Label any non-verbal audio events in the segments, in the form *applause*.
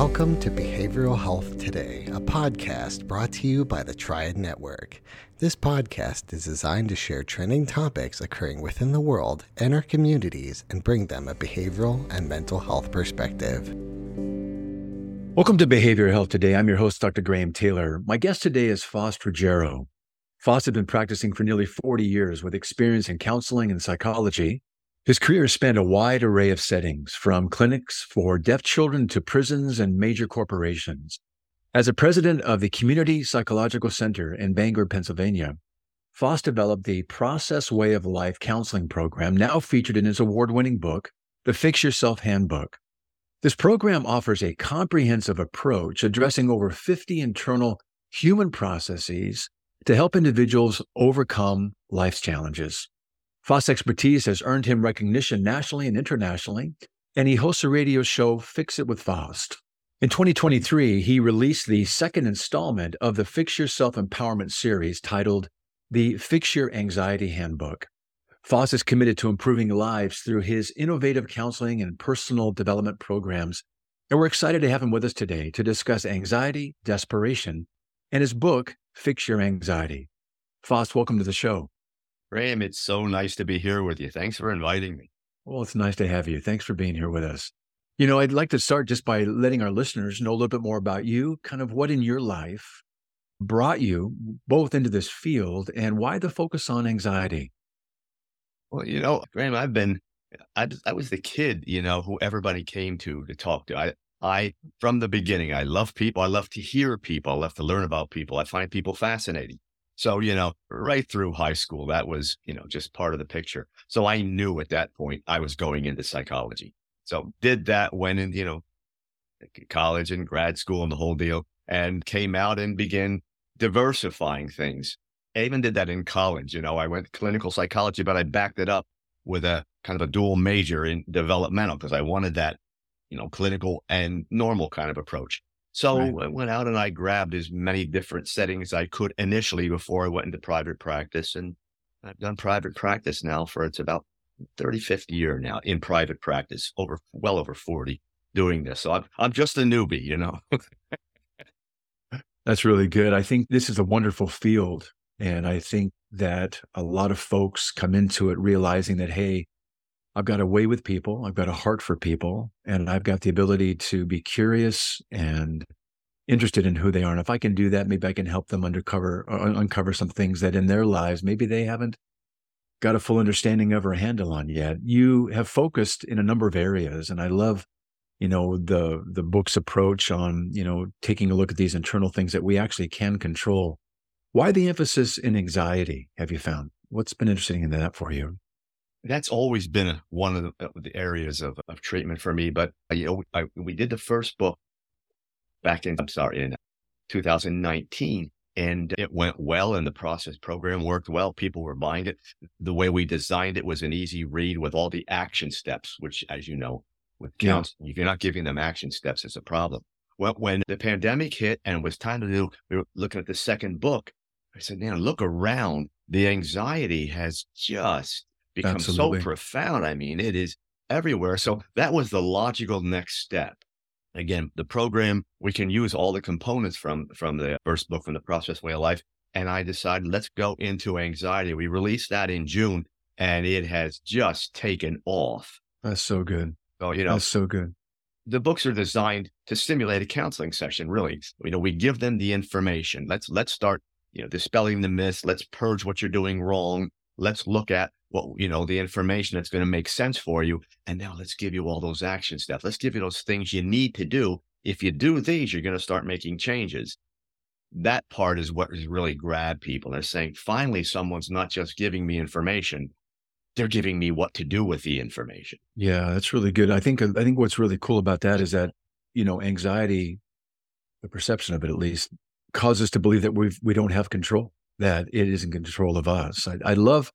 Welcome to Behavioral Health Today, a podcast brought to you by the Triad Network. This podcast is designed to share trending topics occurring within the world and our communities and bring them a behavioral and mental health perspective. Welcome to Behavioral Health Today. I'm your host, Dr. Graham Taylor. My guest today is Faust Ruggiero. Faust has been practicing for nearly 40 years with experience in counseling and psychology. His career spanned a wide array of settings, from clinics for deaf children to prisons and major corporations. As a president of the Community Psychological Center in Bangor, Pennsylvania, Faust developed the Process Way of Life counseling program, now featured in his award winning book, The Fix Yourself Handbook. This program offers a comprehensive approach addressing over 50 internal human processes to help individuals overcome life's challenges. Faust's expertise has earned him recognition nationally and internationally, and he hosts a radio show, Fix It with Faust. In 2023, he released the second installment of the Fix Your Self Empowerment series titled The Fix Your Anxiety Handbook. Faust is committed to improving lives through his innovative counseling and personal development programs. And we're excited to have him with us today to discuss anxiety, desperation, and his book, Fix Your Anxiety. Faust, welcome to the show. Graham, it's so nice to be here with you. Thanks for inviting me. Well, it's nice to have you. Thanks for being here with us. You know, I'd like to start just by letting our listeners know a little bit more about you, kind of what in your life brought you both into this field and why the focus on anxiety. Well, you know, Graham, I've been, I, I was the kid, you know, who everybody came to to talk to. I, I, from the beginning, I love people. I love to hear people. I love to learn about people. I find people fascinating. So, you know, right through high school, that was, you know, just part of the picture. So I knew at that point I was going into psychology. So did that, went in, you know, college and grad school and the whole deal and came out and began diversifying things. I even did that in college. You know, I went clinical psychology, but I backed it up with a kind of a dual major in developmental because I wanted that, you know, clinical and normal kind of approach. So right. I went out and I grabbed as many different settings I could initially before I went into private practice. And I've done private practice now for it's about 35th year now in private practice, over well over 40 doing this. So I'm, I'm just a newbie, you know. *laughs* That's really good. I think this is a wonderful field. And I think that a lot of folks come into it realizing that, hey, I've got a way with people. I've got a heart for people and I've got the ability to be curious and interested in who they are. And if I can do that, maybe I can help them undercover, uh, uncover some things that in their lives, maybe they haven't got a full understanding of or handle on yet. You have focused in a number of areas and I love, you know, the, the book's approach on, you know, taking a look at these internal things that we actually can control. Why the emphasis in anxiety have you found? What's been interesting in that for you? That's always been one of the, the, areas of, of treatment for me. But uh, you know, I, we did the first book back in I'm sorry in 2019, and it went well, and the process program worked well. People were buying it. The way we designed it was an easy read with all the action steps, which, as you know, with counseling, yeah. if you're not giving them action steps, it's a problem. Well, when the pandemic hit and it was time to do, we were looking at the second book. I said, man, look around. The anxiety has just become Absolutely. so profound. I mean, it is everywhere. So that was the logical next step. Again, the program, we can use all the components from, from the first book from the process way of life. And I decided let's go into anxiety. We released that in June and it has just taken off. That's so good. Oh, you know, that's so good. The books are designed to stimulate a counseling session, really. You know, we give them the information. Let's let's start, you know, dispelling the myths. Let's purge what you're doing wrong. Let's look at what you know the information that's going to make sense for you and now let's give you all those action steps. Let's give you those things you need to do. If you do these you're going to start making changes. That part is what has really grabbed people. They're saying finally someone's not just giving me information they're giving me what to do with the information. Yeah that's really good. I think uh, i think what's really cool about that is that you know anxiety the perception of it at least causes us to believe that we we don't have control that it is in control of us. I, I love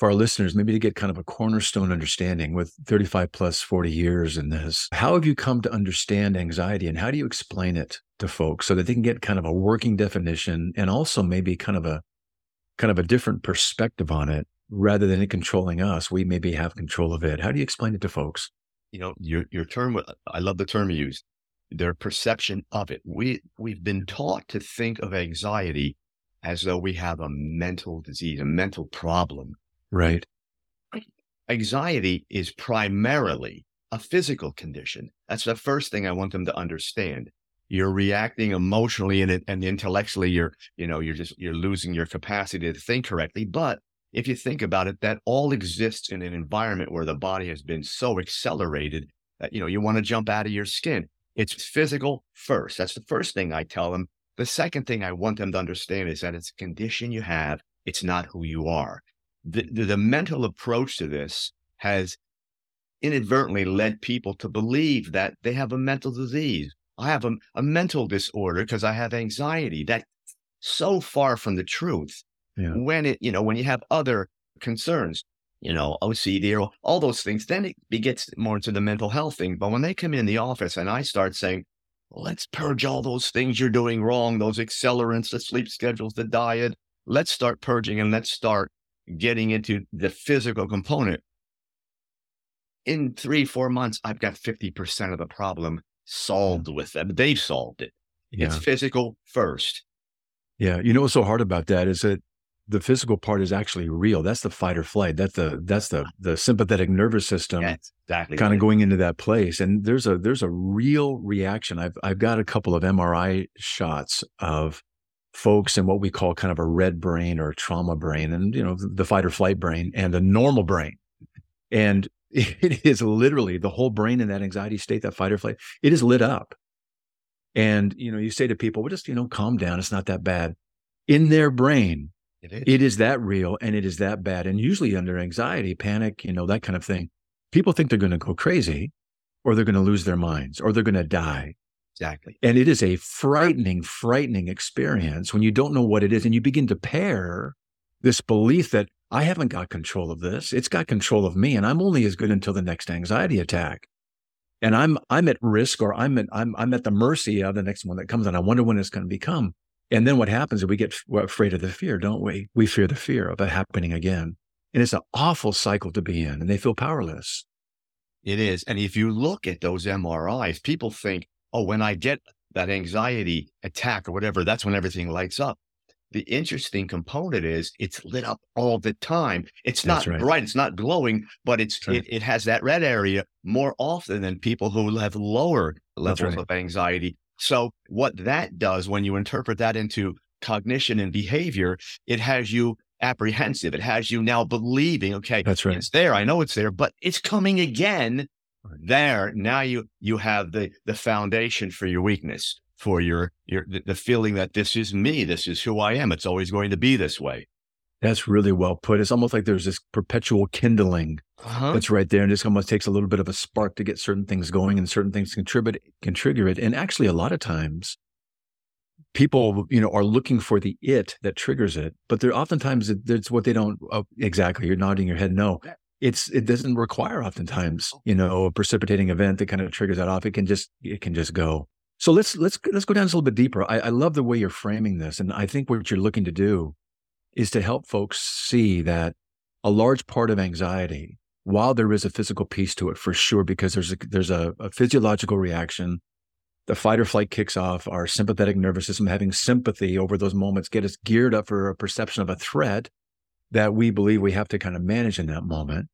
for our listeners, maybe to get kind of a cornerstone understanding with 35 plus 40 years in this, how have you come to understand anxiety and how do you explain it to folks so that they can get kind of a working definition and also maybe kind of a kind of a different perspective on it rather than it controlling us? We maybe have control of it. How do you explain it to folks? You know, your your term uh, I love the term you use, their perception of it. We, we've been taught to think of anxiety as though we have a mental disease, a mental problem. Right. Anxiety is primarily a physical condition. That's the first thing I want them to understand. You're reacting emotionally and, and intellectually. You're, you know, you're just, you're losing your capacity to think correctly. But if you think about it, that all exists in an environment where the body has been so accelerated that, you know, you want to jump out of your skin. It's physical first. That's the first thing I tell them. The second thing I want them to understand is that it's a condition you have. It's not who you are. The, the, the mental approach to this has inadvertently led people to believe that they have a mental disease. I have a, a mental disorder because I have anxiety. That's so far from the truth. Yeah. When it, you know, when you have other concerns, you know, OCD or all those things, then it gets more into the mental health thing. But when they come in the office and I start saying, let's purge all those things you're doing wrong, those accelerants, the sleep schedules, the diet, let's start purging and let's start getting into the physical component in three, four months, I've got 50% of the problem solved with them. They've solved it. Yeah. It's physical first. Yeah. You know what's so hard about that is that the physical part is actually real. That's the fight or flight. That's the that's the the sympathetic nervous system exactly kind of going into that place. And there's a there's a real reaction. I've I've got a couple of MRI shots of folks in what we call kind of a red brain or trauma brain and you know the fight or flight brain and a normal brain. And *laughs* it is literally the whole brain in that anxiety state, that fight or flight, it is lit up. And, you know, you say to people, well, just, you know, calm down. It's not that bad. In their brain, it is. it is that real and it is that bad. And usually under anxiety, panic, you know, that kind of thing, people think they're going to go crazy or they're going to lose their minds or they're going to die. Exactly. And it is a frightening, frightening experience when you don't know what it is and you begin to pair this belief that I haven't got control of this. It's got control of me and I'm only as good until the next anxiety attack. And I'm I'm at risk or I'm at I'm I'm at the mercy of the next one that comes and I wonder when it's going to become. And then what happens is we get afraid of the fear, don't we? We fear the fear of it happening again. And it's an awful cycle to be in and they feel powerless. It is. And if you look at those MRIs, people think, oh, when I get that anxiety attack or whatever, that's when everything lights up. The interesting component is it's lit up all the time. It's not right. bright, it's not glowing, but it's right. it, it has that red area more often than people who have lower levels right. of anxiety. So what that does when you interpret that into cognition and behavior, it has you apprehensive. It has you now believing, okay, that's right. It's there. I know it's there, but it's coming again. There. Now you you have the the foundation for your weakness for your your the feeling that this is me, this is who I am. It's always going to be this way. That's really well put. It's almost like there's this perpetual kindling uh-huh. that's right there, and this almost takes a little bit of a spark to get certain things going, and certain things contribute can trigger it. And actually, a lot of times, people you know are looking for the it that triggers it, but they're oftentimes it's what they don't oh, exactly. You're nodding your head no. It's it doesn't require oftentimes oh. you know a precipitating event that kind of triggers that off. It can just it can just go. So let's let's let's go down a little bit deeper. I, I love the way you're framing this, and I think what you're looking to do is to help folks see that a large part of anxiety, while there is a physical piece to it for sure, because there's a there's a, a physiological reaction, the fight or flight kicks off, our sympathetic nervous system having sympathy over those moments get us geared up for a perception of a threat that we believe we have to kind of manage in that moment.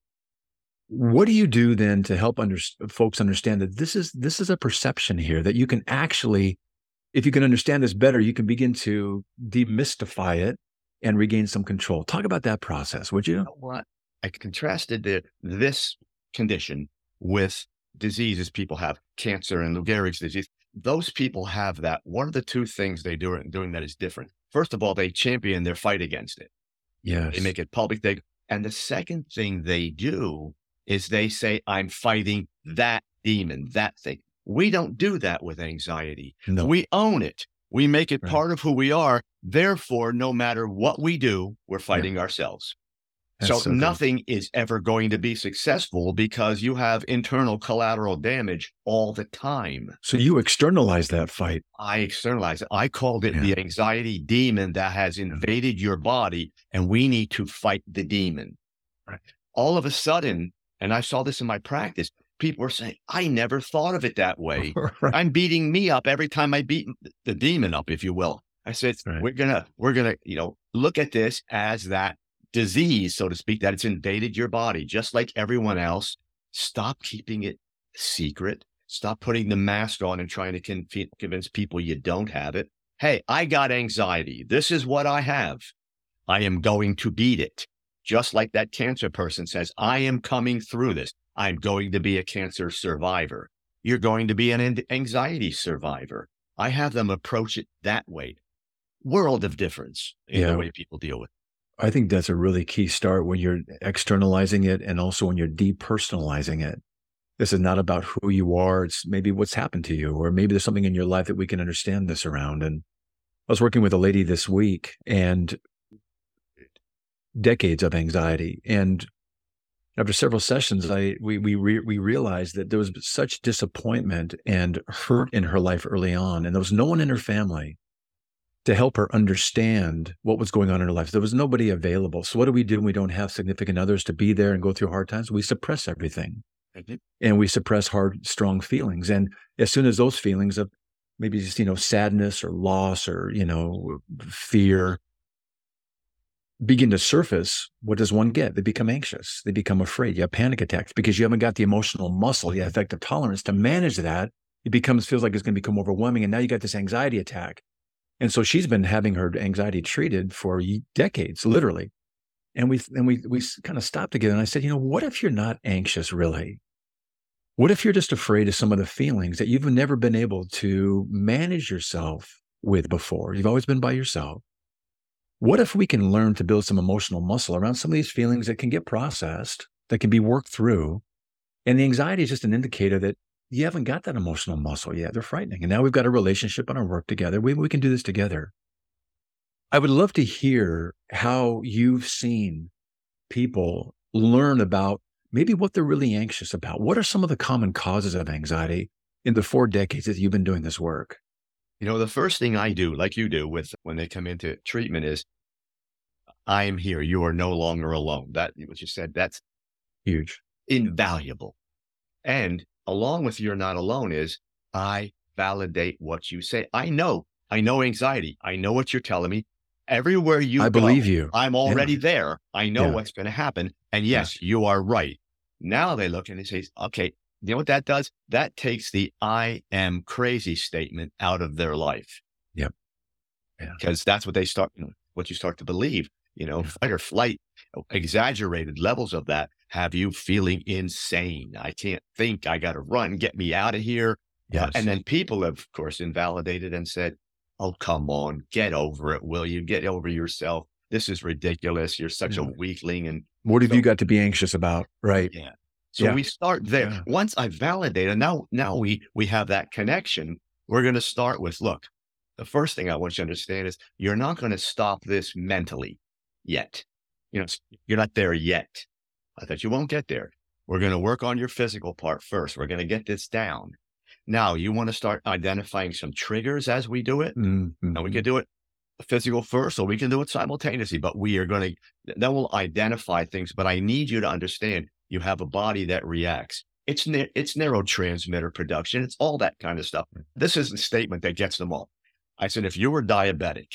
What do you do then to help under, folks understand that this is this is a perception here that you can actually, if you can understand this better, you can begin to demystify it and regain some control. Talk about that process, would you? What I contrasted the, this condition with diseases people have, cancer and Lou Gehrig's disease. Those people have that. One of the two things they do doing that is different. First of all, they champion their fight against it. Yes. They make it public. They, and the second thing they do is they say, I'm fighting that demon, that thing. We don't do that with anxiety. No. We own it. We make it right. part of who we are. Therefore, no matter what we do, we're fighting yeah. ourselves. So, so nothing is ever going to be successful because you have internal collateral damage all the time. So you externalize that fight. I externalize it. I called it yeah. the anxiety demon that has invaded your body, and we need to fight the demon. Right. All of a sudden, and I saw this in my practice, people were saying, I never thought of it that way. *laughs* right. I'm beating me up every time I beat the demon up, if you will. I said, Right. we're gonna, we're gonna, you know, look at this as that disease, so to speak, that it's invaded your body, just like everyone else. Stop keeping it secret. Stop putting the mask on and trying to con- convince people you don't have it. Hey, I got anxiety. This is what I have. I am going to beat it. Just like that cancer person says, I am coming through this. I'm going to be a cancer survivor. You're going to be an an- anxiety survivor. I have them approach it that way. World of difference in Yeah. the way people deal with I think that's a really key start when you're externalizing it and also when you're depersonalizing it. This is not about who you are. It's maybe what's happened to you, or maybe there's something in your life that we can understand this around. And I was working with a lady this week and decades of anxiety. And after several sessions, I we we re, we realized that there was such disappointment and hurt in her life early on, and there was no one in her family to help her understand what was going on in her life. There was nobody available. So what do we do when we don't have significant others to be there and go through hard times? We suppress everything and we suppress hard, strong feelings. And as soon as those feelings of maybe just, you know, sadness or loss or, you know, fear begin to surface, what does one get? They become anxious. They become afraid. You have panic attacks because you haven't got the emotional muscle, the affective tolerance to manage that. It becomes, feels like it's going to become overwhelming. And now you got this anxiety attack. And so she's been having her anxiety treated for decades, literally. And we, and we, we kind of stopped together and I said, you know, what if you're not anxious really? What if you're just afraid of some of the feelings that you've never been able to manage yourself with before? You've always been by yourself. What if we can learn to build some emotional muscle around some of these feelings that can get processed, that can be worked through? And the anxiety is just an indicator that you haven't got that emotional muscle yet. They're frightening. And now we've got a relationship and our work together. We, we can do this together. I would love to hear how you've seen people learn about maybe what they're really anxious about. What are some of the common causes of anxiety in the four decades that you've been doing this work? You know, the first thing I do, like you do with when they come into treatment is I am here. You are no longer alone. That what you said, that's Huge. invaluable. And along with you're not alone is I validate what you say. I know, I know anxiety. I know what you're telling me. Everywhere you I go, believe you. I'm already there. I know Yeah. what's going to happen. And yes, you are right. Now they look and they say, okay, you know what that does? That takes the I am crazy statement out of their life. Yep. Yeah. Because that's what they start, you know, what you start to believe, you know, fight or flight, exaggerated levels of that have you feeling insane. I can't think. I got to run, get me out of here. Uh, yes. And then people have, of course, invalidated and said, Oh, come on, get over it, will you? Get over yourself. This is ridiculous. You're such Yeah. a weakling. And what have so- you got to be anxious about? Right. yeah. So Yeah. we start there. Yeah. Once I validate, and now now we we have that connection. We're going to start with look. The first thing I want you to understand is you're not going to stop this mentally yet. You know, you're not there yet. I thought you won't get there. We're going to work on your physical part first. We're going to get this down. Now you want to start identifying some triggers as we do it. Mhm. Now we can do it physical first, or we can do it simultaneously, but we are going to, then we'll identify things. But I need you to understand you have a body that reacts. It's, ne- it's neurotransmitter production. It's all that kind of stuff. This is the statement that gets them all. I said, if you were diabetic,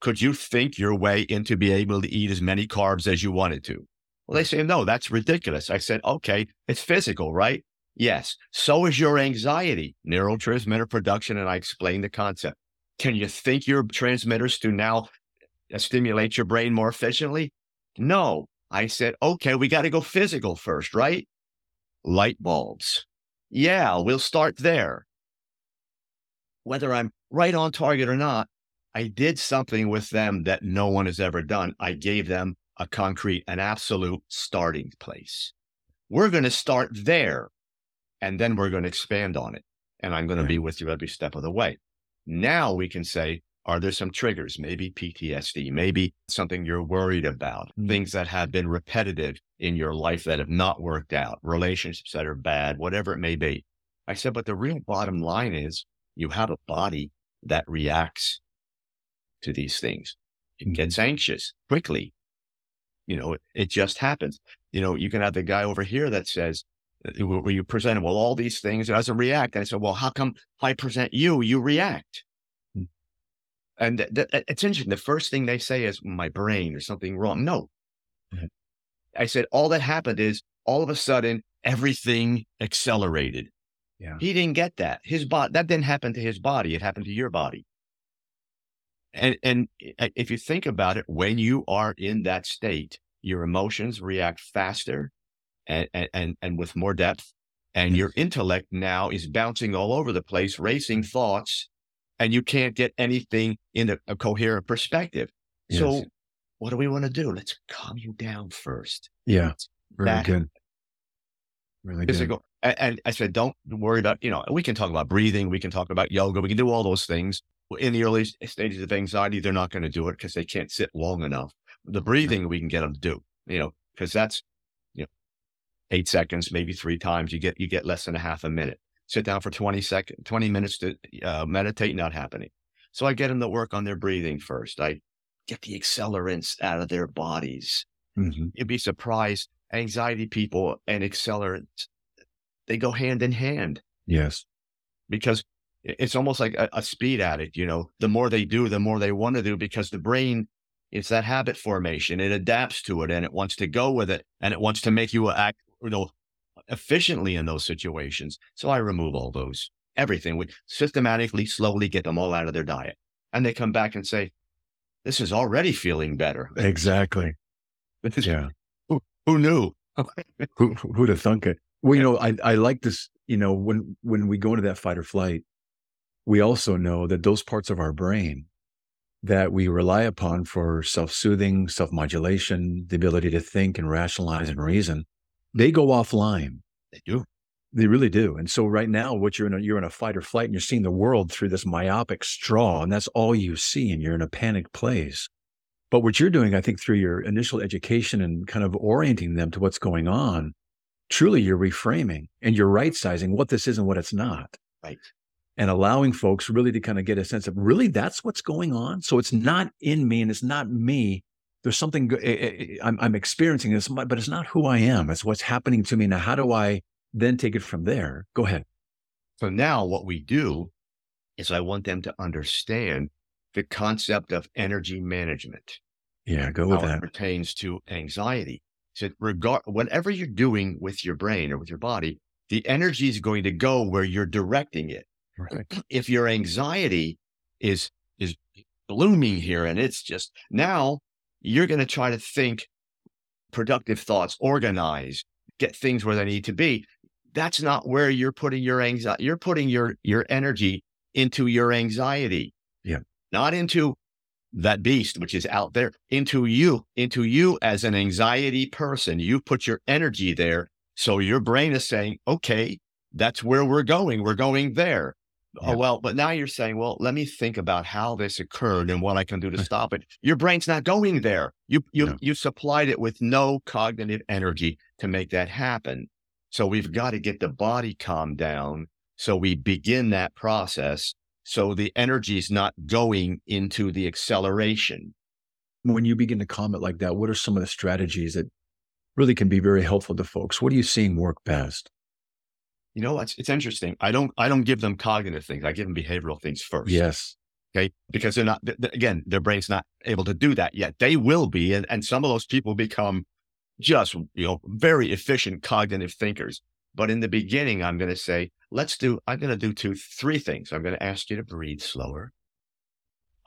could you think your way into be able to eat as many carbs as you wanted to? Well, they say, no, that's ridiculous. I said, okay, it's physical, right? Yes. So is your anxiety, neurotransmitter production. And I explained the concept. Can you think your transmitters to now uh, stimulate your brain more efficiently? No. I said, okay, we got to go physical first, right? Light bulbs. Yeah, we'll start there. Whether I'm right on target or not, I did something with them that no one has ever done. I gave them a concrete, an absolute starting place. We're going to start there and then we're going to expand on it. And I'm going to be with you every step of the way. Now we can say, are there some triggers? Maybe PTSD, maybe something you're worried about, Mm. things that have been repetitive in your life that have not worked out, relationships that are bad, whatever it may be. I said, but the real bottom line is you have a body that reacts to these things. It gets anxious quickly. You know, it, it just happens. You know, you can have the guy over here that says, uh, where you presented, well, all these things, it doesn't react. And I said, well, how come I present you, you react? Hmm. And th- th- it's interesting. The first thing they say is my brain or something wrong. No. Mm-hmm. I said, all that happened is all of a sudden everything accelerated. Yeah. He didn't get that. His body, that didn't happen to his body. It happened to your body. And, and uh, if you think about it, when you are in that state, your emotions react faster and, and, and with more depth. And your intellect now is bouncing all over the place, racing thoughts, and you can't get anything in a, a coherent perspective. Yes. So, what do we want to do? Let's calm you down first. Yeah. Very that, good. Really good. And, and I said, don't worry about, you know, we can talk about breathing. We can talk about yoga. We can do all those things. In the early stages of anxiety, they're not going to do it because they can't sit long enough. The breathing we can get them to do, you know, because that's you know eight seconds, maybe three times. You get you get less than a half a minute. Sit down for 20 seconds, 20 minutes to uh, meditate, not happening. So I get them to work on their breathing first. I get the accelerants out of their bodies. Mm-hmm. You'd be surprised. Anxiety people and accelerants, they go hand in hand. Yes. Because it's almost like a, a speed addict, you know, the more they do, the more they want to do because the brain it's that habit formation. It adapts to it and it wants to go with it and it wants to make you act you know, efficiently in those situations. So I remove all those, everything. We systematically, slowly get them all out of their diet. And they come back and say, this is already feeling better. *laughs* Exactly. yeah. Who, who knew? Oh. *laughs* who, who'd have thunk it? Well, you know, I, I like this, you know, when, when we go into that fight or flight, we also know that those parts of our brain that we rely upon for self-soothing, self-modulation, the ability to think and rationalize and reason, they go offline. They do. They really do. And so right now, what you're in a, you're in a fight or flight and you're seeing the world through this myopic straw and that's all you see and you're in a panic place. But what you're doing, I think through your initial education and kind of orienting them to what's going on, truly you're reframing and you're right sizing what this is and what it's not. Right. And allowing folks really to kind of get a sense of really that's what's going on. So it's not in me and it's not me there's something eh, eh, eh, I'm, I'm experiencing this, but it's not who I am. It's what's happening to me. Now, how do I then take it from there? Go ahead. So now what we do is I want them to understand the concept of energy management. Yeah, go with that. It pertains to anxiety. So regard whatever you're doing with your brain or with your body, the energy is going to go where you're directing it. Right. *clears throat* If your anxiety is is blooming here and it's just now you're going to try to think productive thoughts, organize, get things where they need to be. That's not where you're putting your anxiety. You're putting your your energy into your anxiety. Yeah. Not into that beast which is out there, into you, into you as an anxiety person. You put your energy there. So your brain is saying, okay, that's where we're going. We're going there. Oh, well, but now you're saying, well, let me think about how this occurred and what I can do to *laughs* stop it. Your brain's not going there. You you no. you supplied it with no cognitive energy to make that happen. So we've mm-hmm. got to get the body calmed down. So we begin that process. So the energy is not going into the acceleration. When you begin to comment like that, what are some of the strategies that really can be very helpful to folks? What are you seeing work best? You know, it's, it's interesting. I don't, I don't give them cognitive things. I give them behavioral things first. Yes. Okay. Because they're not, th- again, their brain's not able to do that yet. They will be. And, and some of those people become just, you know, very efficient cognitive thinkers. But in the beginning, I'm going to say, let's do, I'm going to do two, three things. I'm going to ask you to breathe slower.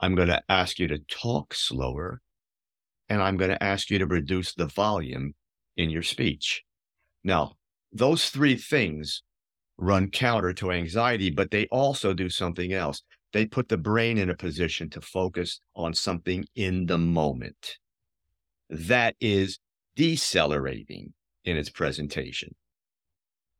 I'm going to ask you to talk slower. And I'm going to ask you to reduce the volume in your speech. Now, those three things run counter to anxiety, but they also do something else. They put the brain in a position to focus on something in the moment that is decelerating in its presentation.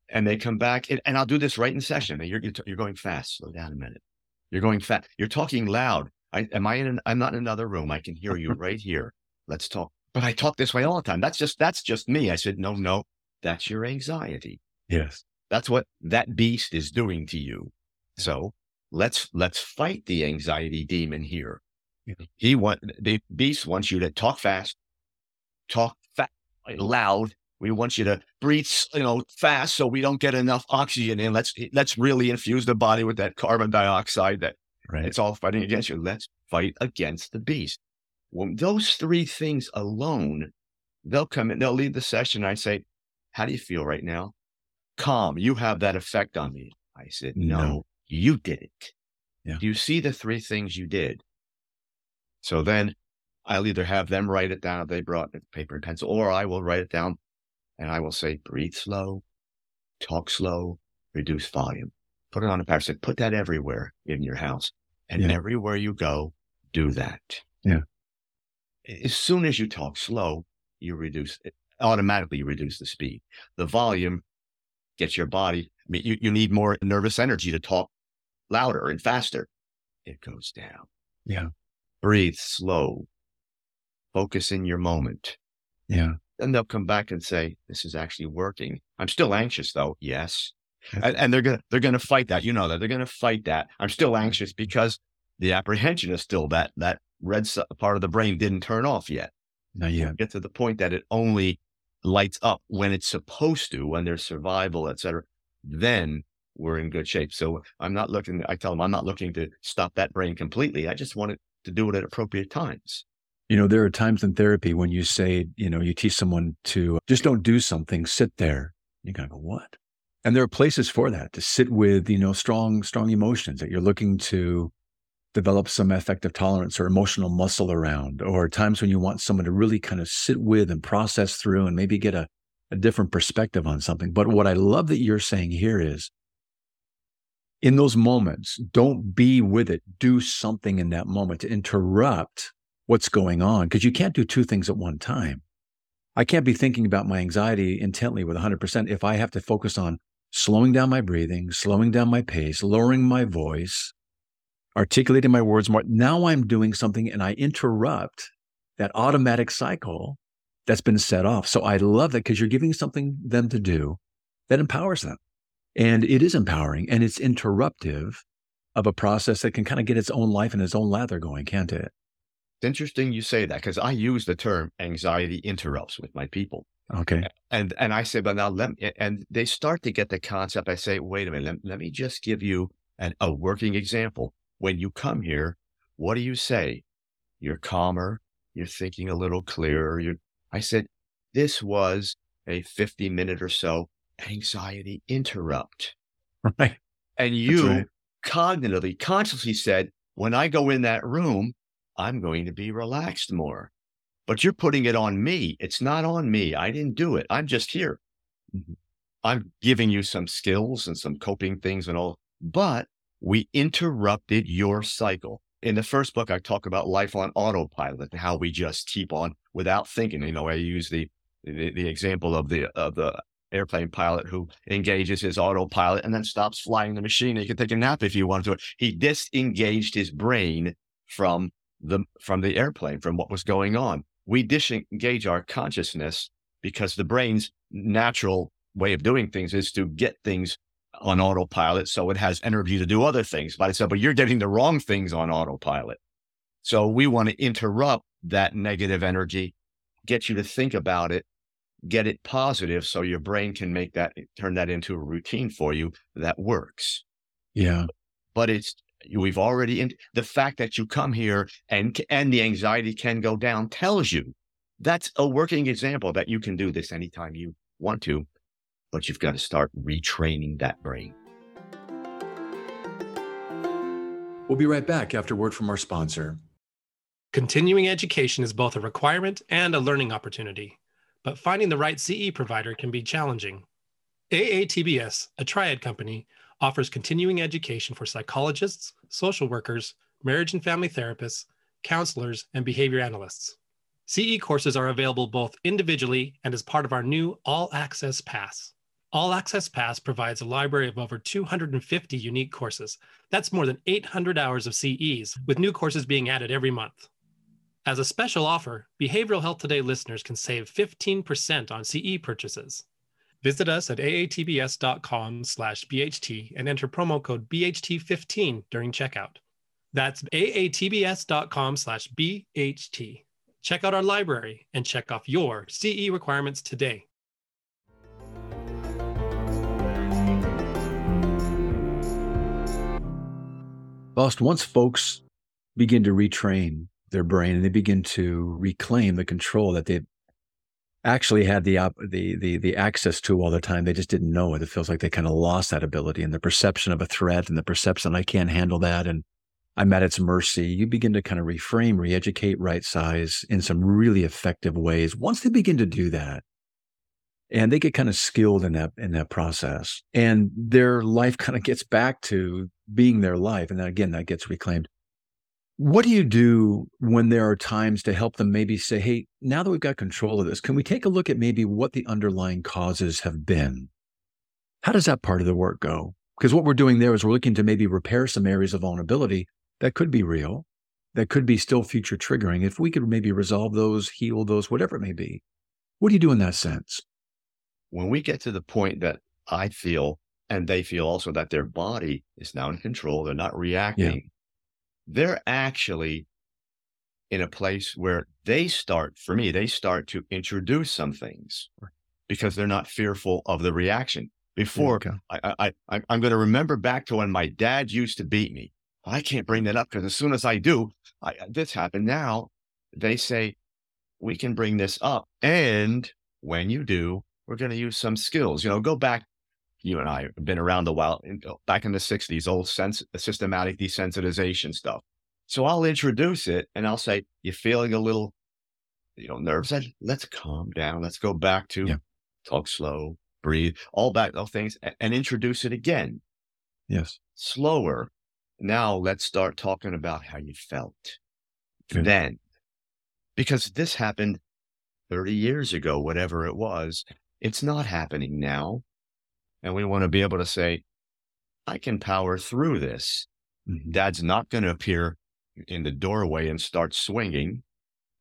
And they come back, and, and I'll do this right in session. You're, you're going fast. Slow down a minute. You're going fast. You're talking loud. I, am I in? An, I'm not in another room. I can hear you *laughs* right here. Let's talk. But I talk this way all the time. That's just that's just me. I said, no, no, that's your anxiety. Yes. That's what that beast is doing to you. So let's let's fight the anxiety demon here. He want the beast wants you to talk fast, talk fast, loud, We want you to breathe, you know, fast so we don't get enough oxygen in. Let's let's really infuse the body with that carbon dioxide that right. it's all fighting against you. Let's fight against the beast. When those three things alone, they'll come in, they'll leave the session. I say, How do you feel right now? Calm. You have that effect on me. I said, No, no you did it. Yeah. Do you see the three things you did? So then I'll either have them write it down if they brought paper and pencil, or I will write it down and I will say, breathe slow, talk slow, reduce volume. Put it on a paper. Put that everywhere in your house. And yeah. everywhere you go, do that. Yeah. As soon as you talk slow, you reduce it automatically you reduce the speed. The volume gets your body. I mean, you, you need more nervous energy to talk louder and faster. It goes down. Yeah. Breathe slow. Focus in your moment. Yeah. Then they'll come back and say, this is actually working. I'm still anxious though. Yes. And, and, they're going to, they're going to fight that. You know that they're going to fight that. I'm still anxious because the apprehension is still that, that red part of the brain didn't turn off yet. Not yet. Get to the point that it only lights up when it's supposed to, when there's survival, et cetera. Then we're in good shape. So I'm not looking, I tell them, I'm not looking to stop that brain completely. I just want it to do it at appropriate times. You know, there are times in therapy when you say, you know, you teach someone to just don't do something, sit there. You gotta go, what? And there are places for that to sit with, you know, strong, strong emotions that you're looking to develop some affective tolerance or emotional muscle around, or times when you want someone to really kind of sit with and process through and maybe get a, a different perspective on something. But what I love that you're saying here is in those moments, don't be with it. Do something in that moment to interrupt what's going on because you can't do two things at one time. I can't be thinking about my anxiety intently with 100% if I have to focus on slowing down my breathing, slowing down my pace, lowering my voice, articulating my words more. Now I'm doing something and I interrupt that automatic cycle that's been set off. So I love that because you're giving something them to do that empowers them. And it is empowering and it's interruptive of a process that can kind of get its own life and its own lather going, can't it? It's interesting you say that because I use the term anxiety interrupts with my people. Okay. And and I say, but now let me, and they start to get the concept. I say, wait a minute, let, let me just give you an, a working example. When you come here, what do you say? You're calmer. You're thinking a little clearer. You're, I said, this was a 50 minute or so anxiety interrupt. *laughs* Right. And you right. cognitively, consciously said, when I go in that room, I'm going to be relaxed more. But you're putting it on me. It's not on me. I didn't do it. I'm just here. Mm-hmm. I'm giving you some skills and some coping things and all, but we interrupted your cycle. In the first book, I talk about life on autopilot and how we just keep on without thinking. You know, I use the, the, the example of the, of the airplane pilot who engages his autopilot and then stops flying the machine. He can take a nap if he want to. He disengaged his brain from the from the airplane from what was going on. We disengage our consciousness because the brain's natural way of doing things is to get things on autopilot so it has energy to do other things. But I said, but you're getting the wrong things on autopilot. So we want to interrupt that negative energy, get you to think about it, get it positive so your brain can make that turn that into a routine for you that works. Yeah. But it's we've already in the fact that you come here and and the anxiety can go down tells you that's a working example that you can do this anytime you want to but you've got to start retraining that brain we'll be right back after word from our sponsor continuing education is both a requirement and a learning opportunity but finding the right ce provider can be challenging aatbs a triad company offers continuing education for psychologists, social workers, marriage and family therapists, counselors, and behavior analysts. CE courses are available both individually and as part of our new All Access Pass. All Access Pass provides a library of over 250 unique courses. That's more than 800 hours of CEs, with new courses being added every month. As a special offer, Behavioral Health Today listeners can save 15% on CE purchases. Visit us at aatbs.com slash BHT and enter promo code BHT15 during checkout. That's aatbs.com slash BHT. Check out our library and check off your CE requirements today. Faust, once folks begin to retrain their brain and they begin to reclaim the control that they've actually had the, the, the, the access to all the time, they just didn't know it. It feels like they kind of lost that ability and the perception of a threat and the perception I can't handle that. And I'm at its mercy. You begin to kind of reframe, re-educate, right size in some really effective ways. Once they begin to do that, and they get kind of skilled in that in that process and their life kind of gets back to being their life and then again that gets reclaimed. What do you do when there are times to help them maybe say hey now that we've got control of this can we take a look at maybe what the underlying causes have been? How does that part of the work go? Because what we're doing there is we're looking to maybe repair some areas of vulnerability that could be real that could be still future triggering if we could maybe resolve those heal those whatever it may be. What do you do in that sense? When we get to the point that I feel and they feel also that their body is now in control, they're not reacting, yeah. they're actually in a place where they start, for me, they start to introduce some things because they're not fearful of the reaction. Before, okay. I, I, I, am going to remember back to when my dad used to beat me. I can't bring that up because as soon as I do, I, this happened. Now they say, we can bring this up. And when you do, we're going to use some skills. You know, go back. You and I have been around a while. In, oh, back in the '60s, old sense, systematic desensitization stuff. So I'll introduce it and I'll say, "You're feeling a little, you know, nervous. Let's calm down. Let's go back to yeah. talk slow, breathe, all back those things, and, and introduce it again. Yes, slower. Now let's start talking about how you felt. Good. Then, because this happened 30 years ago, whatever it was, it's not happening now. And we want to be able to say, I can power through this. Mm-hmm. Dad's not going to appear in the doorway and start swinging.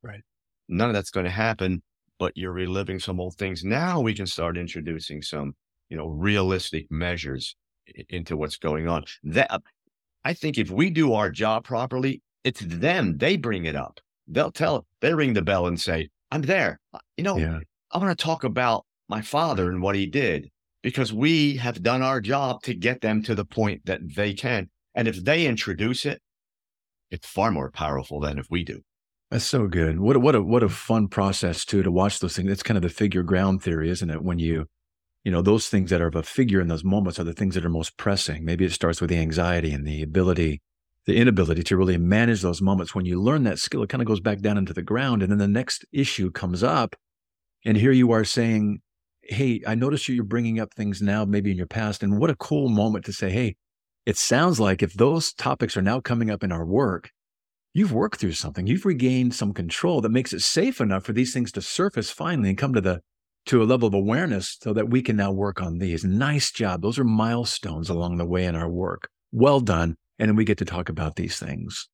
Right. None of that's going to happen, but you're reliving some old things. Now we can start introducing some, you know, realistic measures into what's going on. That I think if we do our job properly, it's them. They bring it up. They'll tell, they ring the bell and say, I'm there. You know, yeah. I want to talk about my father and what he did because we have done our job to get them to the point that they can. And if they introduce it, it's far more powerful than if we do. That's so good. What a, what a what a fun process too to watch those things. It's kind of the figure ground theory, isn't it? When you, you know, those things that are of a figure in those moments are the things that are most pressing. Maybe it starts with the anxiety and the ability, the inability to really manage those moments. When you learn that skill, it kind of goes back down into the ground, and then the next issue comes up, and here you are saying, hey, I noticed you're bringing up things now, maybe in your past. And what a cool moment to say, hey, it sounds like if those topics are now coming up in our work, you've worked through something. You've regained some control that makes it safe enough for these things to surface finally and come to the to a level of awareness so that we can now work on these. Nice job. Those are milestones along the way in our work. Well done. And then we get to talk about these things.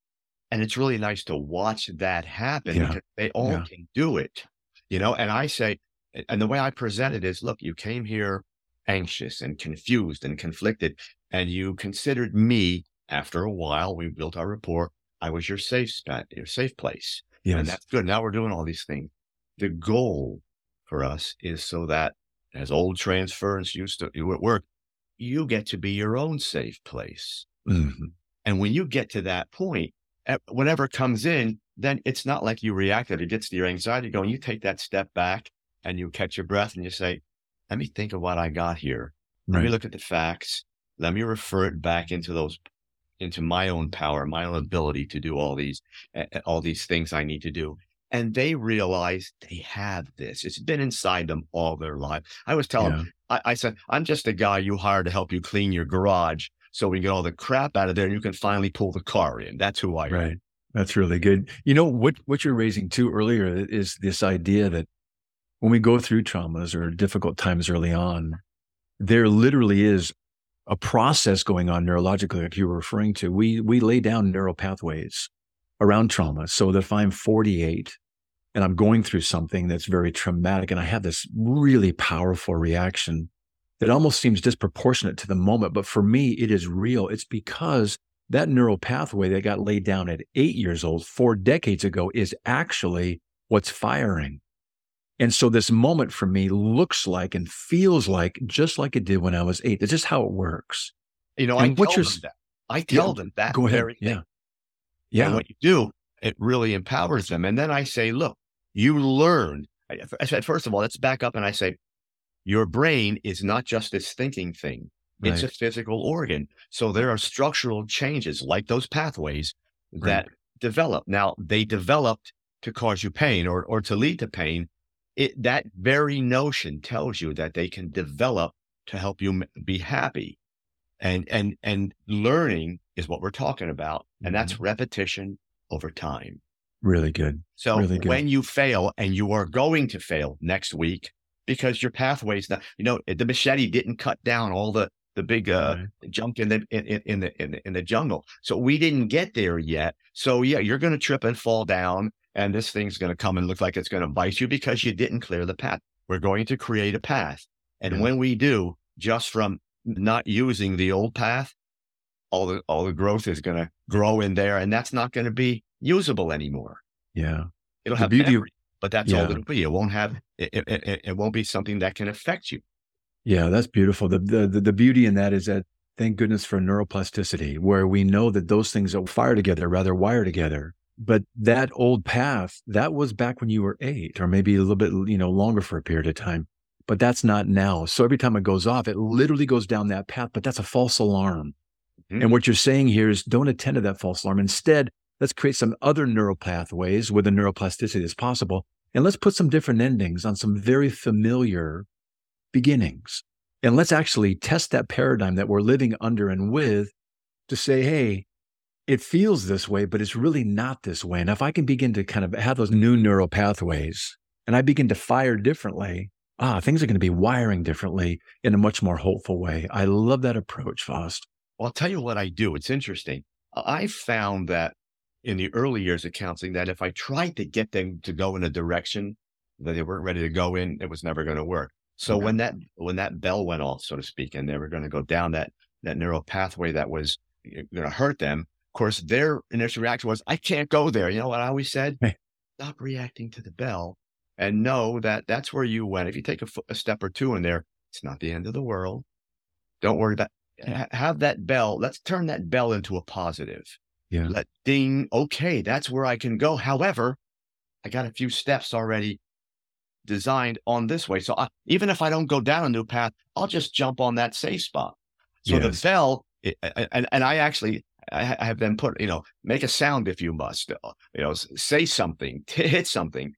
And it's really nice to watch that happen yeah. because they all yeah. can do it. You know, and I say, and the way I present it is, look, you came here anxious and confused and conflicted, and you considered me. After a while, we built our rapport. I was your safe spot, your safe place. Yes. And that's good. Now we're doing all these things. The goal for us is so that as old transference used to at work, you get to be your own safe place. Mm-hmm. And when you get to that point, whatever comes in, then it's not like you reacted. It gets to your anxiety going. You take that step back and you catch your breath and you say, let me think of what I got here. Let right. me look at the facts. Let me refer it back into those, into my own power, my own ability to do all these, all these things I need to do. And they realize they have this. It's been inside them all their life. I was telling yeah. I, I said, I'm just a guy you hired to help you clean your garage so we get all the crap out of there and you can finally pull the car in. That's who I am. Right. That's really good. You know what what you're raising too earlier is this idea that when we go through traumas or difficult times early on, there literally is a process going on neurologically, like you were referring to. We we lay down neural pathways around trauma. So that if I'm 48 and I'm going through something that's very traumatic and I have this really powerful reaction that almost seems disproportionate to the moment, but for me, it is real. It's because that neural pathway that got laid down at eight years old, four decades ago, is actually what's firing. And so this moment for me looks like and feels like just like it did when I was eight. It's just how it works. You know, and I what you're, I tell yeah, them that go ahead. very yeah. Yeah. And what you do, it really empowers them. And then I say, look, you learned. I said, first of all, let's back up and I say, your brain is not just this thinking thing. Right. It's a physical organ. So there are structural changes like those pathways that right. develop. Now they developed to cause you pain or, or to lead to pain. It, that very notion tells you that they can develop to help you be happy. And, and, and learning is what we're talking about. And mm-hmm. that's repetition over time. Really good. So really good. when you fail and you are going to fail next week because your pathways not, you know, the machete didn't cut down all the the big uh, right. junk in the in, in, the in the in the jungle. So we didn't get there yet. So yeah, you're going to trip and fall down, and this thing's going to come and look like it's going to bite you because you didn't clear the path. We're going to create a path, and yeah. when we do, just from not using the old path, all the all the growth is going to grow in there, and that's not going to be usable anymore. Yeah, it'll the have beauty, memory, but that's yeah. all it'll be. It won't have it, it, it, it won't be something that can affect you. Yeah, that's beautiful. The, the the beauty in that is that thank goodness for neuroplasticity, where we know that those things will fire together, rather wire together. But that old path, that was back when you were eight, or maybe a little bit, you know, longer for a period of time. But that's not now. So every time it goes off, it literally goes down that path. But that's a false alarm. Mm-hmm. And what you're saying here is don't attend to that false alarm. Instead, let's create some other neural pathways where the neuroplasticity is possible. And let's put some different endings on some very familiar beginnings. And let's actually test that paradigm that we're living under and with to say, hey, it feels this way, but it's really not this way. And if I can begin to kind of have those new neural pathways and I begin to fire differently, ah, things are going to be wiring differently in a much more hopeful way. I love that approach, Faust. Well, I'll tell you what I do. It's interesting. I found that in the early years of counseling, that if I tried to get them to go in a direction that they weren't ready to go in, it was never going to work. So okay. when that when that bell went off, so to speak, and they were going to go down that that neural pathway that was going to hurt them, of course, their initial reaction was, "I can't go there." You know what I always said? Hey. Stop reacting to the bell and know that that's where you went. If you take a, a step or two in there, it's not the end of the world. Don't worry about. Have that bell. Let's turn that bell into a positive. Yeah. Let ding. Okay, that's where I can go. However, I got a few steps already designed on this way. So I, even if I don't go down a new path, I'll just jump on that safe spot. So yes. the bell, it, and, and I actually, I have them put, you know, make a sound if you must, uh, you know, say something, hit something.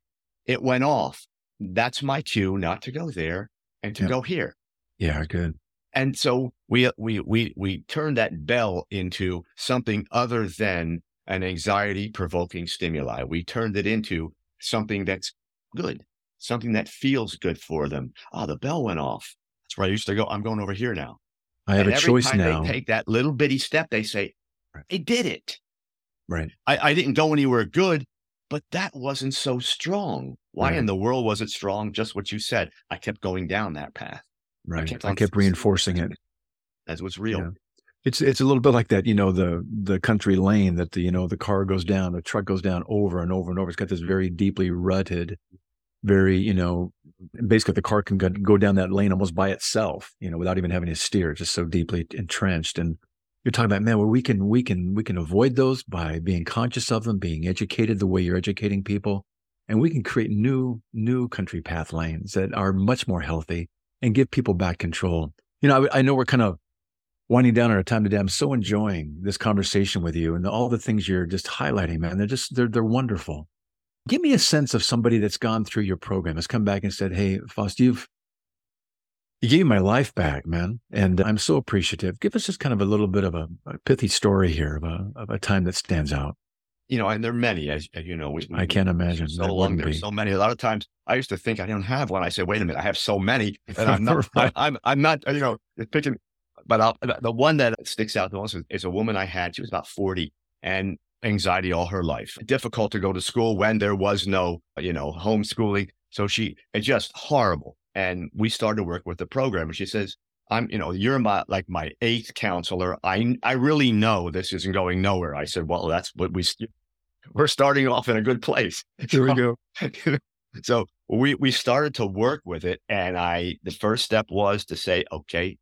It went off. That's my cue not to go there and to go here. Yeah, good. And so we we we we turned that bell into something other than an anxiety provoking stimuli. We turned it into something that's good something that feels good for them. Oh, the bell went off. That's where I used to go. I'm going over here now. I have and a choice now. They take that little bitty step. They say, "I did it." Right. I, I didn't go anywhere good, but that wasn't so strong. Why right. in the world was it strong? Just what you said. I kept going down that path. Right. I kept, I kept reinforcing it. As what's real. Yeah. It's it's a little bit like that, you know, the the country lane that the you know the car goes down, the truck goes down over and over and over. It's got this very deeply rutted very, you know, basically the car can go down that lane almost by itself, you know, without even having to steer. It's just so deeply entrenched. And you're talking about, man, well, we can, we can, we can avoid those by being conscious of them, being educated the way you're educating people. And we can create new, new country path lanes that are much more healthy and give people back control. You know, I, I know we're kind of winding down our time today. I'm so enjoying this conversation with you and all the things you're just highlighting, man. They're just, they're, they're wonderful. Give me a sense of somebody that's gone through your program, has come back and said, Hey, Faust, you've, you gave my life back, man. And I'm so appreciative. Give us just kind of a little bit of a, a pithy story here of a, of a time that stands out. You know, and there are many, as, as you know. We, I can't imagine. So long, there's so many. A lot of times, I used to think I don't have one. I say, wait a minute, I have so many, *laughs* and I'm not. I, I'm I'm not. You know, picking. But I'll, the one that sticks out the most is, a woman I had. She was about forty, and anxiety all her life. Difficult to go to school when there was no, you know, homeschooling. So she, it's just horrible. And we started to work with the program. And she says, I'm, you know, you're my, like my eighth counselor. I, I really know this isn't going nowhere. I said, well, that's what we, we're starting off in a good place. *laughs* Here we go. *laughs* so we, we started to work with it. And I, the first step was to say, okay,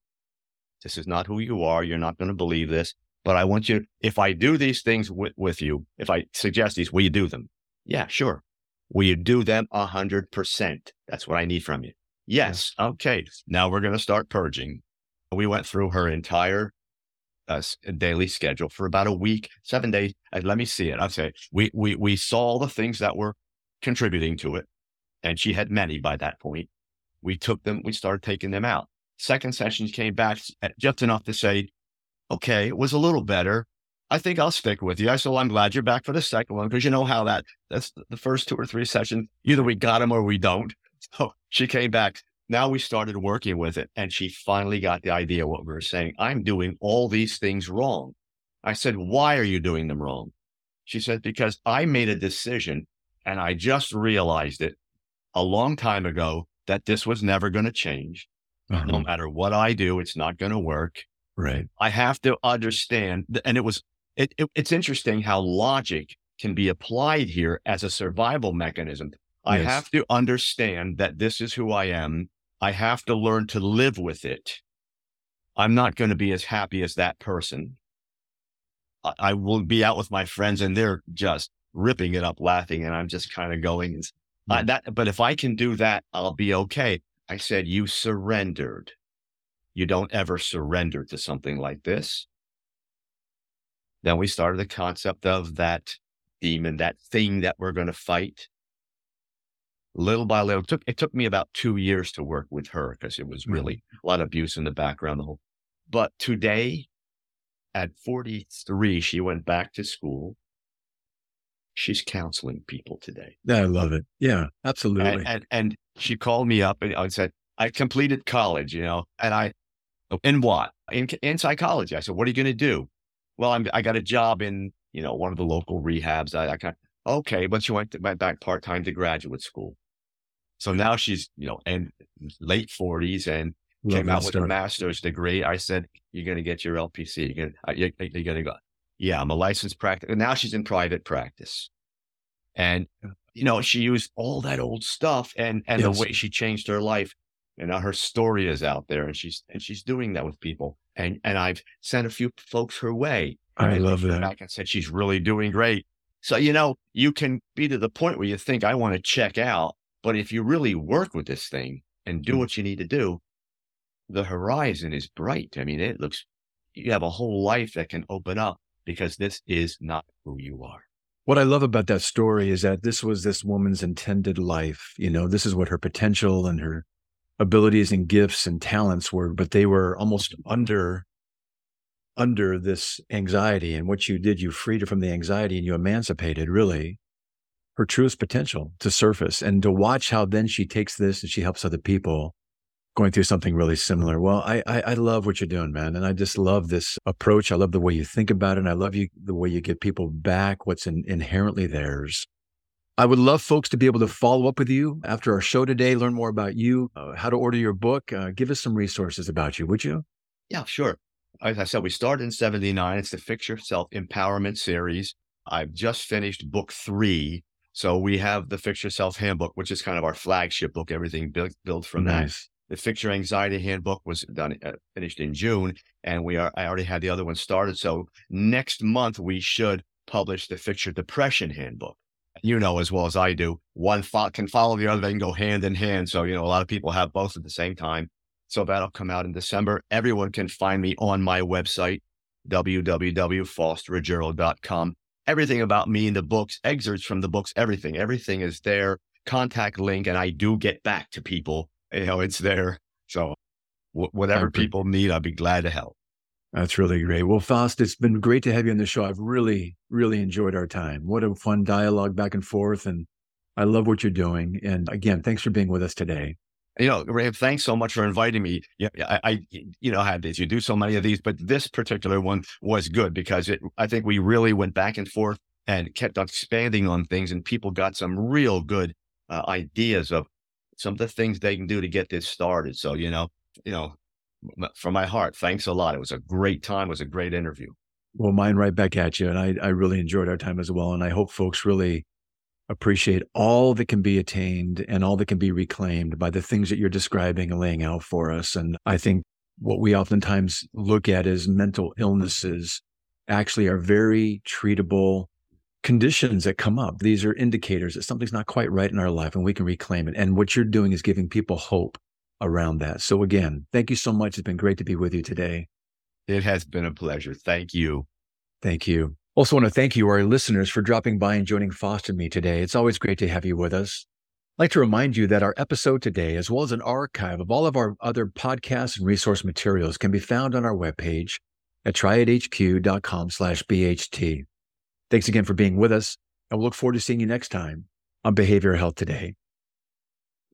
this is not who you are. You're not going to believe this but I want you, if I do these things with, with you, if I suggest these, will you do them? Yeah, sure. Will you do them a hundred percent? That's what I need from you. Yes. Okay. Now we're going to start purging. We went through her entire uh, daily schedule for about a week, seven days. And let me see it. I'd say we, we, we saw the things that were contributing to it. And she had many by that point. We took them, we started taking them out. Second session came back just enough to say, okay, it was a little better. I think I'll stick with you. I said, well, I'm glad you're back for the second one because you know how that, that's the first two or three sessions. Either we got them or we don't. So she came back. Now we started working with it and she finally got the idea what we were saying. I'm doing all these things wrong. I said, why are you doing them wrong? She said, because I made a decision and I just realized it a long time ago that this was never going to change. Uh-huh. No matter what I do, it's not going to work. Right. I have to understand. And it was, it, it, it's interesting how logic can be applied here as a survival mechanism. I have to understand that this is who I am. I have to learn to live with it. I'm not going to be as happy as that person. I, I will be out with my friends and they're just ripping it up, laughing. And I'm just kind of going, uh, that, but if I can do that, I'll be okay. I said, you surrendered. You don't ever surrender to something like this. Then we started the concept of that demon, that thing that we're going to fight. Little by little, it took, it took me about two years to work with her because it was really mm-hmm. a lot of abuse in the background. The whole, but today at 43, she went back to school. She's counseling people today. I love it. Yeah, absolutely. And, and, and she called me up and I said, I completed college, you know, and I, in what? In, in psychology. I said, what are you going to do? Well, I'm, I got a job in, you know, one of the local rehabs. I, I kind of, okay, but she went, to, went back part time to graduate school. So now she's, you know, in late 40s and Love came out with a master's degree. I said, you're going to get your LPC. You're going uh, you're, you're going to go. Yeah, I'm a licensed practice. And now she's in private practice. And, you know, she used all that old stuff and, and yes. the way she changed her life. And now her story is out there and she's, and she's doing that with people. And, and I've sent a few folks her way. I love that. Back and said, she's really doing great. So, you know, you can be to the point where you think, I want to check out but if you really work with this thing and do mm. what you need to do, the horizon is bright. I mean, it looks, you have a whole life that can open up because this is not who you are. What I love about that story is that this was this woman's intended life. You know, this is what her potential and her abilities and gifts and talents were, but they were almost under under this anxiety. And what you did, you freed her from the anxiety and you emancipated really her truest potential to surface and to watch how then she takes this and she helps other people going through something really similar. Well, I, I, I love what you're doing, man. And I just love this approach. I love the way you think about it. And I love you, the way you get people back what's in, inherently theirs. I would love folks to be able to follow up with you after our show today, learn more about you, uh, how to order your book. Uh, give us some resources about you, would you? Yeah, sure. As I said, we started in 79. It's the Fix Yourself Empowerment Series. I've just finished book three so we have the Fix Yourself Handbook, which is kind of our flagship book. Everything built built from nice. that. The Fix Your Anxiety Handbook was done uh, finished in June, and we are I already had the other one started. So next month we should publish the Fix Your Depression Handbook. You know as well as I do, one fo- can follow the other; they can go hand in hand. So you know a lot of people have both at the same time. So that'll come out in December. Everyone can find me on my website, www.faustruggiero.com everything about me in the books, excerpts from the books, everything, everything is there. Contact link, and I do get back to people. You know, it's there. So w- whatever people need, I'll be glad to help. That's really great. Well, Faust, it's been great to have you on the show. I've really, really enjoyed our time. What a fun dialogue back and forth. And I love what you're doing. And again, thanks for being with us today you know, Ray, thanks so much for inviting me. Yeah, I, I, you know, had this. You do so many of these, but this particular one was good because it. I think we really went back and forth and kept expanding on things, and people got some real good uh, ideas of some of the things they can do to get this started. So, you know, you know, from my heart, thanks a lot. It was a great time. It was a great interview. Well, mine right back at you, and I, I really enjoyed our time as well, and I hope folks really appreciate all that can be attained and all that can be reclaimed by the things that you're describing and laying out for us. And I think what we oftentimes look at as mental illnesses actually are very treatable conditions that come up. These are indicators that something's not quite right in our life and we can reclaim it. And what you're doing is giving people hope around that. So again, thank you so much. It's been great to be with you today. It has been a pleasure. Thank you. Thank you. Also want to thank you, our listeners, for dropping by and joining Faust and me today. It's always great to have you with us. I'd like to remind you that our episode today, as well as an archive of all of our other podcasts and resource materials, can be found on our webpage at triadhq.com slash BHT. Thanks again for being with us, and we'll look forward to seeing you next time on Behavioral Health Today.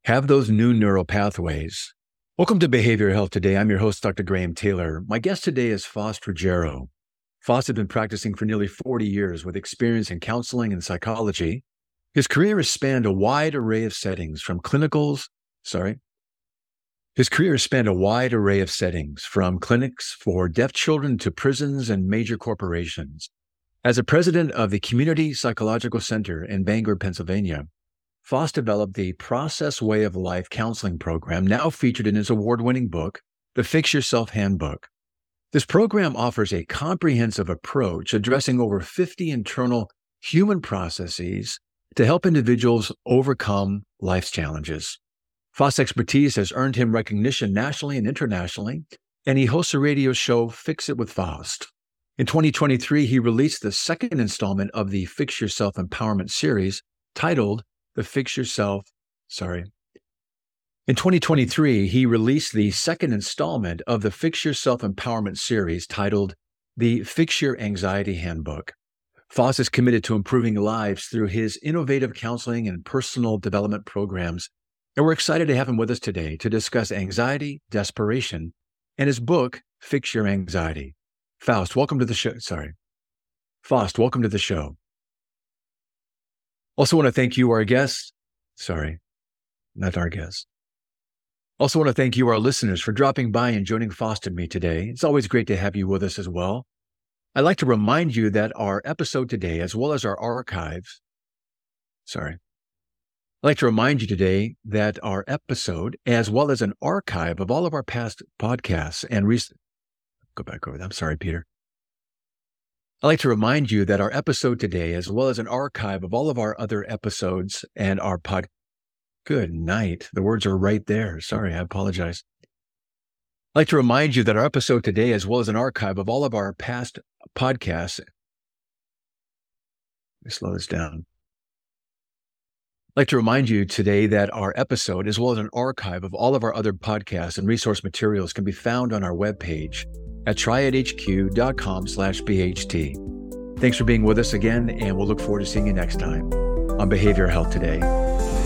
Have those new neural pathways. Welcome to Behavioral Health Today. I'm your host, Dr. Graham Taylor. My guest today is Faust Ruggiero. Faust has been practicing for nearly 40 years with experience in counseling and psychology. His career has spanned a wide array of settings from clinicals, sorry, his career has spanned a wide array of settings, from clinics for deaf children to prisons and major corporations. As a president of the Community Psychological Center in Bangor, Pennsylvania, Faust developed the Process Way of Life counseling program, now featured in his award winning book, The Fix Yourself Handbook. This program offers a comprehensive approach addressing over 50 internal human processes to help individuals overcome life's challenges. Faust's expertise has earned him recognition nationally and internationally, and he hosts a radio show, Fix It with Faust. In 2023, he released the second installment of the Fix Yourself Empowerment series titled The Fix Yourself, sorry. In 2023, he released the second installment of the Fix Your Self Empowerment series titled The Fix Your Anxiety Handbook. Faust is committed to improving lives through his innovative counseling and personal development programs. And we're excited to have him with us today to discuss anxiety, desperation, and his book, Fix Your Anxiety. Faust, welcome to the show. Sorry. Faust, welcome to the show. Also want to thank you, our guests. Sorry, not our guests. Also want to thank you, our listeners, for dropping by and joining Faust and me today. It's always great to have you with us as well. I'd like to remind you that our episode today, as well as our archives, sorry, I'd like to remind you today that our episode, as well as an archive of all of our past podcasts and recent, go back over that. I'm sorry, Peter. I'd like to remind you that our episode today, as well as an archive of all of our other episodes and our pod. Good night. The words are right there. Sorry, I apologize. I'd like to remind you that our episode today, as well as an archive of all of our past podcasts, let me slow this down. I'd like to remind you today that our episode, as well as an archive of all of our other podcasts and resource materials, can be found on our webpage at triadhq.com slash BHT. Thanks for being with us again, and we'll look forward to seeing you next time on Behavioral Health Today.